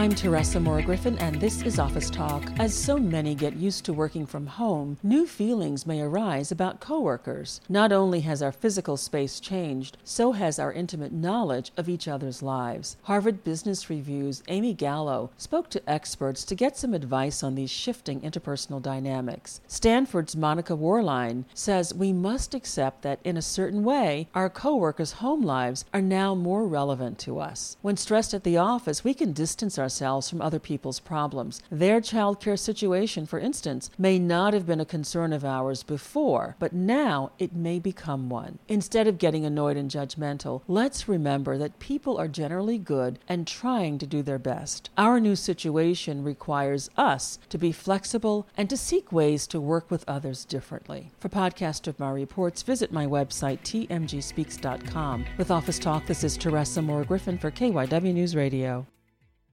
I'm Teresa Moore Griffin, and this is Office Talk. As so many get used to working from home, new feelings may arise about coworkers. Not only has our physical space changed, so has our intimate knowledge of each other's lives. Harvard Business Review's Amy Gallo spoke to experts to get some advice on these shifting interpersonal dynamics. Stanford's Monica Worline says we must accept that in a certain way, our coworkers' home lives are now more relevant to us. When stressed at the office, we can distance ourselves from other people's problems. Their childcare situation, for instance, may not have been a concern of ours before, but now it may become one. Instead of getting annoyed and judgmental, let's remember that people are generally good and trying to do their best. Our new situation requires us to be flexible and to seek ways to work with others differently. For podcast of my reports, visit my website tmgspeaks.com. With Office Talk, this is Teresa Moore Griffin for KYW News Radio.